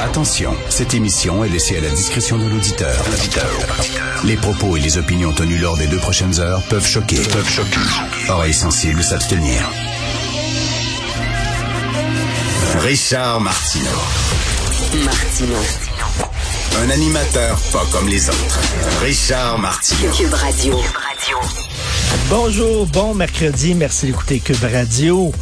Attention, cette émission est laissée à la discrétion de l'auditeur. Les propos et les opinions tenues lors des deux prochaines heures peuvent choquer. Peuvent choquer. Oreilles sensibles s'abstenir. Richard Martineau. Un animateur pas comme les autres. Richard Martineau. Cube Radio. Bonjour, bon mercredi, merci d'écouter Cube Radio.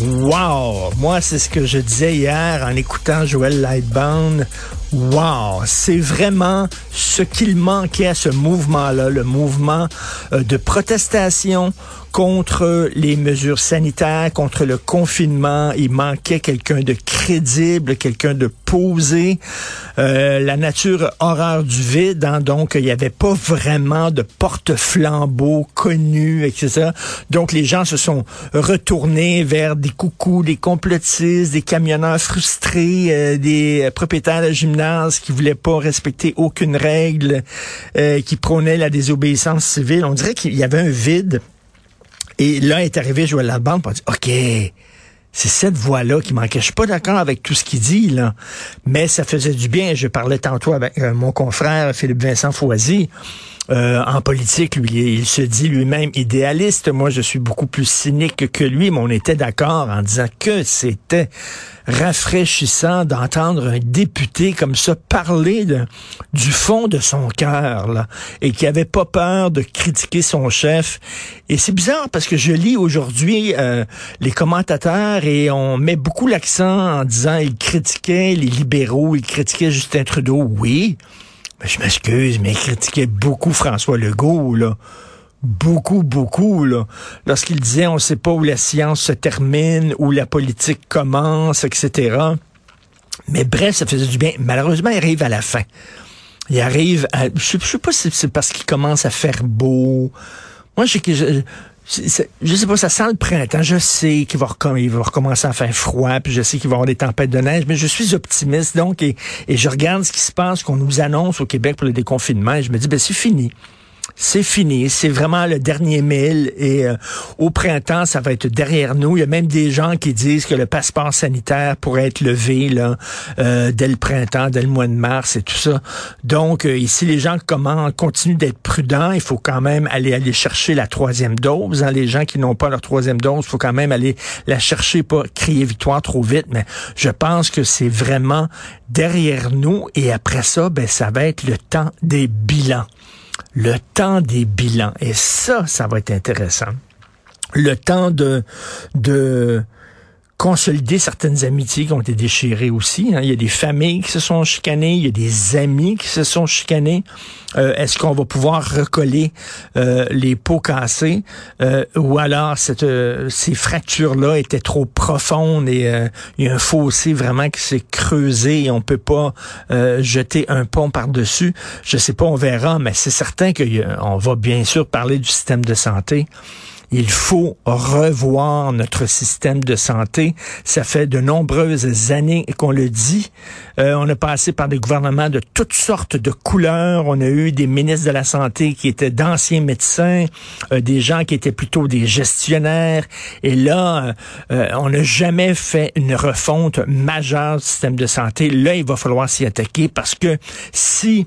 Wow! Moi, c'est ce que je disais hier en écoutant Joël Lightbound. Wow! C'est vraiment ce qu'il manquait à ce mouvement-là, le mouvement euh, de protestation contre les mesures sanitaires, contre le confinement. Il manquait quelqu'un de crédible, quelqu'un de posé. Euh, la nature horreur du vide, hein, donc il n'y avait pas vraiment de porte-flambeau connu, etc. Donc les gens se sont retournés vers des coucous, des complotistes, des camionneurs frustrés, euh, des propriétaires de gymnase qui voulaient pas respecter aucune règle, euh, qui prônaient la désobéissance civile. On dirait qu'il y avait un vide. Et là est arrivé Joël Labande pour dire, OK, c'est cette voix-là qui manquait. Je suis pas d'accord avec tout ce qu'il dit, là, mais ça faisait du bien. Je parlais tantôt avec euh, mon confrère Philippe Vincent Foisy. Euh, en politique, lui, il se dit lui-même idéaliste. Moi, je suis beaucoup plus cynique que lui, mais on était d'accord en disant que c'était rafraîchissant d'entendre un député comme ça parler du fond de son cœur, et qui avait pas peur de critiquer son chef. Et c'est bizarre parce que je lis aujourd'hui euh, les commentateurs et on met beaucoup l'accent en disant il critiquait les libéraux, il critiquait Justin Trudeau. Oui, je m'excuse, mais il critiquait beaucoup François Legault, là. Beaucoup, beaucoup, là. Lorsqu'il disait on sait pas où la science se termine, où la politique commence, etc. Mais bref, ça faisait du bien. Malheureusement, il arrive à la fin. Il arrive à. Je, ne sais pas si c'est parce qu'il commence à faire beau. Moi, j'ai je, sais pas, ça sent le printemps. Je sais qu'il va, va recommencer à faire froid, puis je sais qu'il va y avoir des tempêtes de neige, mais je suis optimiste, donc, et, et je regarde ce qui se passe, qu'on nous annonce au Québec pour le déconfinement, et je me dis, ben c'est fini c'est fini. C'est vraiment le dernier mille et euh, au printemps, ça va être derrière nous. Il y a même des gens qui disent que le passeport sanitaire pourrait être levé là, euh, dès le printemps, dès le mois de mars et tout ça. Donc, euh, ici, les gens comment, continuent d'être prudents. Il faut quand même aller aller chercher la troisième dose. Hein. Les gens qui n'ont pas leur troisième dose, il faut quand même aller la chercher, pas crier victoire trop vite. Mais je pense que c'est vraiment derrière nous. Et après ça, ben, ça va être le temps des bilans le temps des bilans. Et ça, ça va être intéressant. Le temps de, de consolider certaines amitiés qui ont été déchirées aussi. Hein. Il y a des familles qui se sont chicanées, il y a des amis qui se sont chicanés. Euh, est-ce qu'on va pouvoir recoller euh, les pots cassés euh, ou alors cette, ces fractures-là étaient trop profondes et il y a un fossé vraiment qui s'est creusé et on peut pas jeter un pont par-dessus. Je sais pas, on verra, mais c'est certain qu'on va bien sûr parler du système de santé. Il faut revoir notre système de santé. Ça fait de nombreuses années qu'on le dit. Euh, on a passé par des gouvernements de toutes sortes de couleurs. On a eu des ministres de la Santé qui étaient d'anciens médecins, euh, des gens qui étaient plutôt des gestionnaires. Et là, euh, on n'a jamais fait une refonte majeure du système de santé. Là, il va falloir s'y attaquer parce que si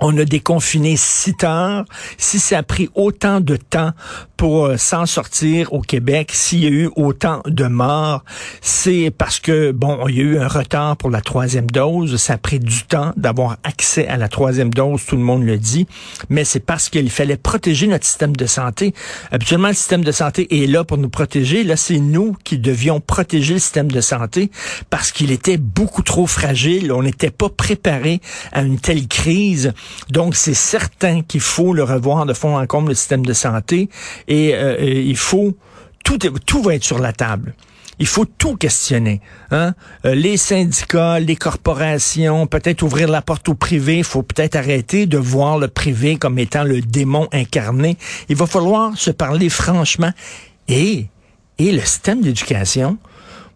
on a déconfiné si tard, si ça a pris autant de temps pour euh, s'en sortir au Québec, s'il y a eu autant de morts, c'est parce que, bon, il y a eu un retard pour la troisième dose, ça a pris du temps d'avoir accès à la troisième dose, tout le monde le dit, mais c'est parce qu'il fallait protéger notre système de santé. Habituellement, le système de santé est là pour nous protéger, là, c'est nous qui devions protéger le système de santé parce qu'il était beaucoup trop fragile, on n'était pas préparé à une telle crise. Donc, c'est certain qu'il faut le revoir de fond en comble, le système de santé, et, euh, il faut... Tout, tout va être sur la table. Il faut tout questionner. Hein? Euh, les syndicats, les corporations, peut-être ouvrir la porte au privé. Il faut peut-être arrêter de voir le privé comme étant le démon incarné. Il va falloir se parler franchement. Et, et le système d'éducation,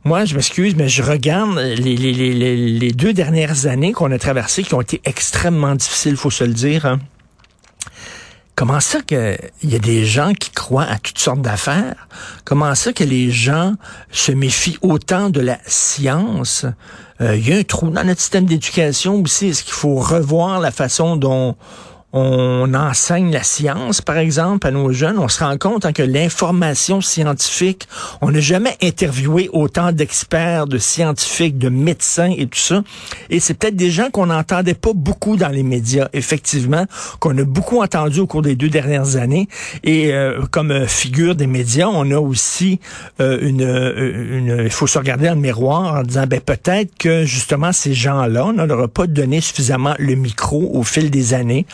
moi, je m'excuse, mais je regarde les, deux dernières années qu'on a traversées qui ont été extrêmement difficiles, faut se le dire. Hein. Comment ça qu'il y a des gens qui croient à toutes sortes d'affaires? Comment ça que les gens se méfient autant de la science? euh, il y a un trou dans notre système d'éducation aussi. Est-ce qu'il faut revoir la façon dont on enseigne la science, par exemple, à nos jeunes, on se rend compte hein, que l'information scientifique, on n'a jamais interviewé autant d'experts, de scientifiques, de médecins et tout ça. Et c'est peut-être des gens qu'on n'entendait pas beaucoup dans les médias, effectivement, qu'on a beaucoup entendu au cours des deux dernières années. Et euh, comme euh, figure des médias, on a aussi euh, une, une, il faut se regarder dans miroir en disant, ben peut-être que justement ces gens-là, on n'aura pas donné suffisamment le micro au fil des années.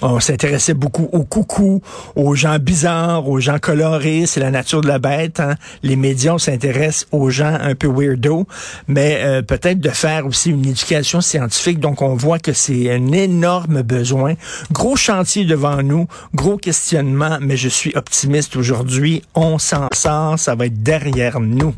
On s'intéressait beaucoup aux coucous, aux gens bizarres, aux gens colorés, c'est la nature de la bête. Hein. Les médias s'intéressent aux gens un peu weirdo, mais euh, peut-être de faire aussi une éducation scientifique. Donc on voit que c'est un énorme besoin. Gros chantier devant nous, gros questionnement, mais je suis optimiste aujourd'hui. On s'en sort, ça va être derrière nous.